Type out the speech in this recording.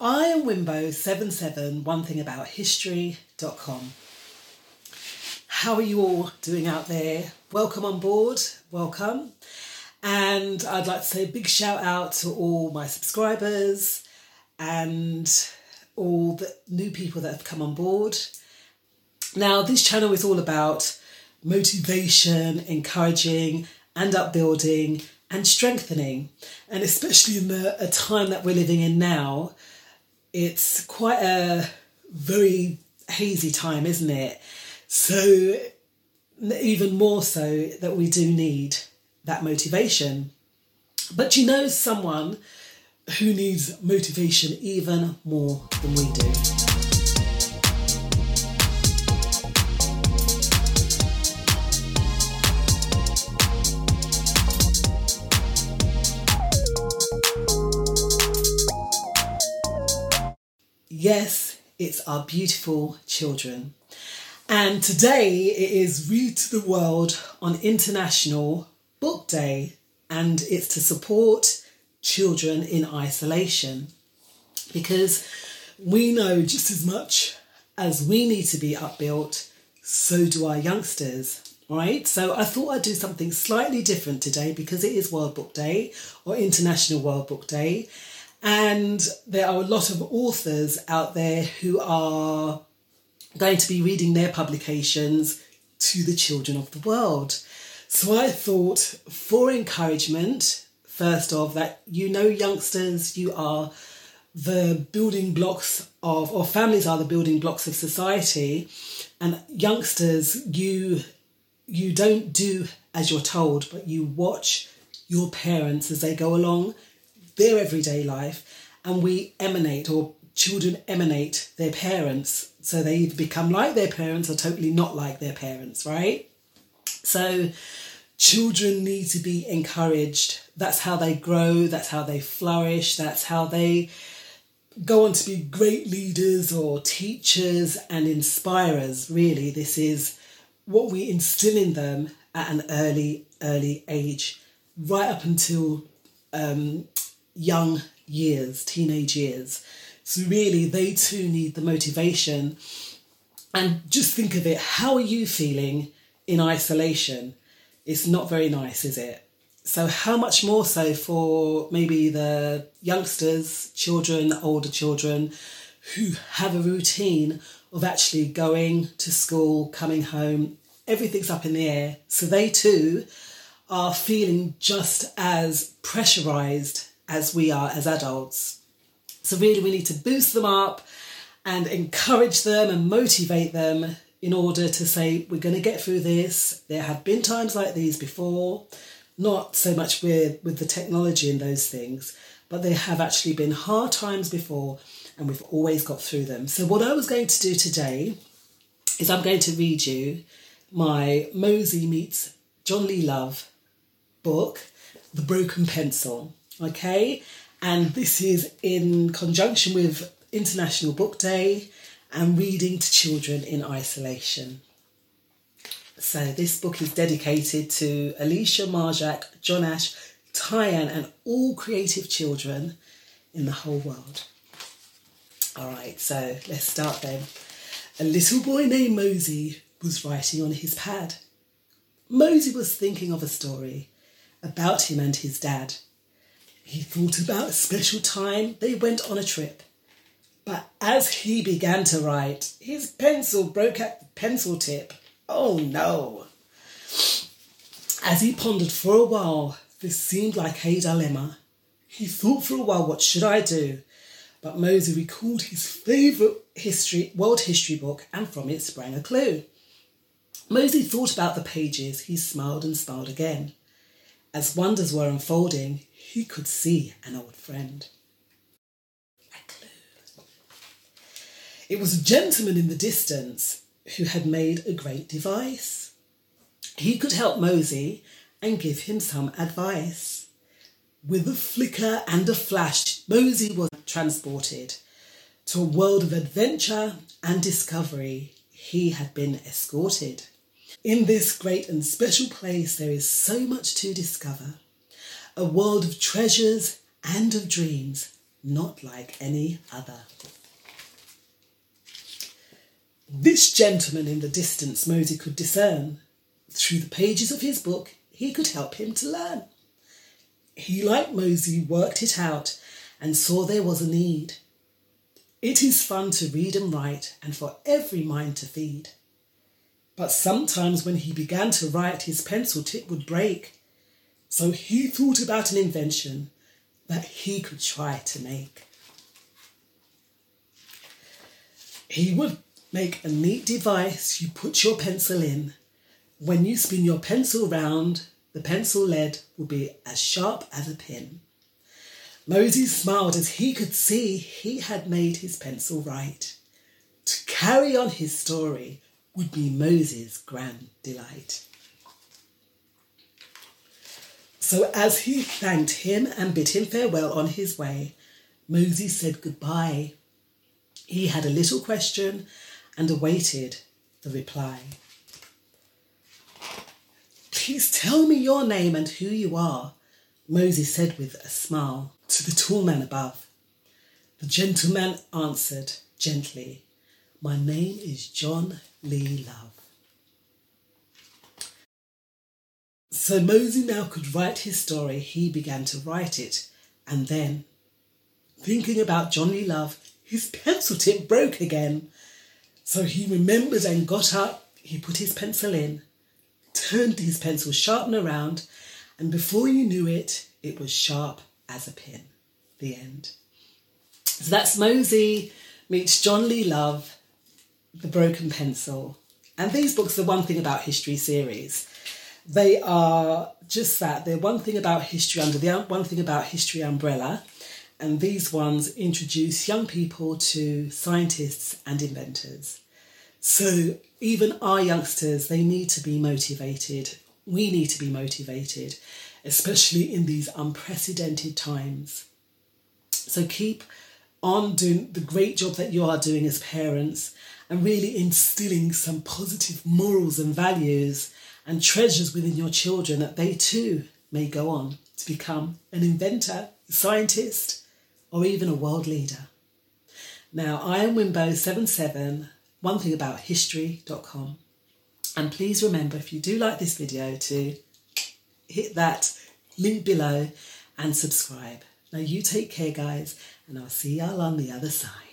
I am Wimbo77, one thing about history.com. How are you all doing out there? Welcome on board, welcome. And I'd like to say a big shout out to all my subscribers and all the new people that have come on board. Now, this channel is all about motivation, encouraging, and upbuilding and strengthening. And especially in the a time that we're living in now, it's quite a very hazy time, isn't it? So, even more so that we do need that motivation. But you know, someone who needs motivation even more than we do. Yes, it's our beautiful children. And today it is Read to the World on International Book Day, and it's to support children in isolation because we know just as much as we need to be upbuilt, so do our youngsters. Right, so I thought I'd do something slightly different today because it is World Book Day or International World Book Day, and there are a lot of authors out there who are going to be reading their publications to the children of the world. So I thought, for encouragement, first of that, you know, youngsters, you are the building blocks of, or families are the building blocks of society, and youngsters, you you don't do as you're told, but you watch your parents as they go along their everyday life, and we emanate or children emanate their parents. So they either become like their parents or totally not like their parents, right? So children need to be encouraged. That's how they grow, that's how they flourish, that's how they go on to be great leaders or teachers and inspirers. Really, this is what we instill in them at an early, early age, right up until um, young years, teenage years. So, really, they too need the motivation. And just think of it how are you feeling in isolation? It's not very nice, is it? So, how much more so for maybe the youngsters, children, older children who have a routine of actually going to school, coming home, everything's up in the air. So, they too are feeling just as pressurized as we are as adults. So, really, we need to boost them up and encourage them and motivate them in order to say, we're going to get through this. There have been times like these before, not so much with, with the technology and those things, but there have actually been hard times before and we've always got through them. So, what I was going to do today is I'm going to read you my Mosey meets John Lee Love book, The Broken Pencil. Okay, and this is in conjunction with International Book Day and reading to children in isolation. So, this book is dedicated to Alicia, Marjak, John Ash, Tyann, and all creative children in the whole world. All right, so let's start then. A little boy named Mosey was writing on his pad. Mosey was thinking of a story about him and his dad. He thought about a special time they went on a trip. But as he began to write, his pencil broke at the pencil tip. Oh no! As he pondered for a while, this seemed like a dilemma. He thought for a while, what should I do? But Mosey recalled his favourite history, world history book, and from it sprang a clue. Mosey thought about the pages, he smiled and smiled again. As wonders were unfolding, he could see an old friend. A clue. It was a gentleman in the distance who had made a great device. He could help Mosey and give him some advice. With a flicker and a flash, Mosey was transported to a world of adventure and discovery. He had been escorted. In this great and special place, there is so much to discover a world of treasures and of dreams, not like any other. This gentleman in the distance Mosey could discern. Through the pages of his book, he could help him to learn. He, like Mosey, worked it out and saw there was a need. It is fun to read and write and for every mind to feed. But sometimes when he began to write, his pencil tip would break. So he thought about an invention that he could try to make. He would make a neat device you put your pencil in. When you spin your pencil round, the pencil lead will be as sharp as a pin. Mosey smiled as he could see he had made his pencil right. To carry on his story would be Mosey's grand delight. So as he thanked him and bid him farewell on his way, Mosey said goodbye. He had a little question and awaited the reply. Please tell me your name and who you are, Mosey said with a smile to the tall man above. The gentleman answered gently, My name is John Lee Love. So Mosey now could write his story. He began to write it, and then, thinking about John Lee Love, his pencil tip broke again. So he remembered and got up. He put his pencil in, turned his pencil sharpener around, and before you knew it, it was sharp as a pin. The end. So that's Mosey meets John Lee Love, The Broken Pencil. And these books are one thing about history series. They are just that. They're one thing about history under the one thing about history umbrella. And these ones introduce young people to scientists and inventors. So even our youngsters, they need to be motivated. We need to be motivated, especially in these unprecedented times. So keep on doing the great job that you are doing as parents and really instilling some positive morals and values and treasures within your children that they too may go on to become an inventor, scientist, or even a world leader. Now, I am Wimbo77, one thing about history.com. And please remember, if you do like this video, to hit that link below and subscribe. Now, you take care, guys, and I'll see y'all on the other side.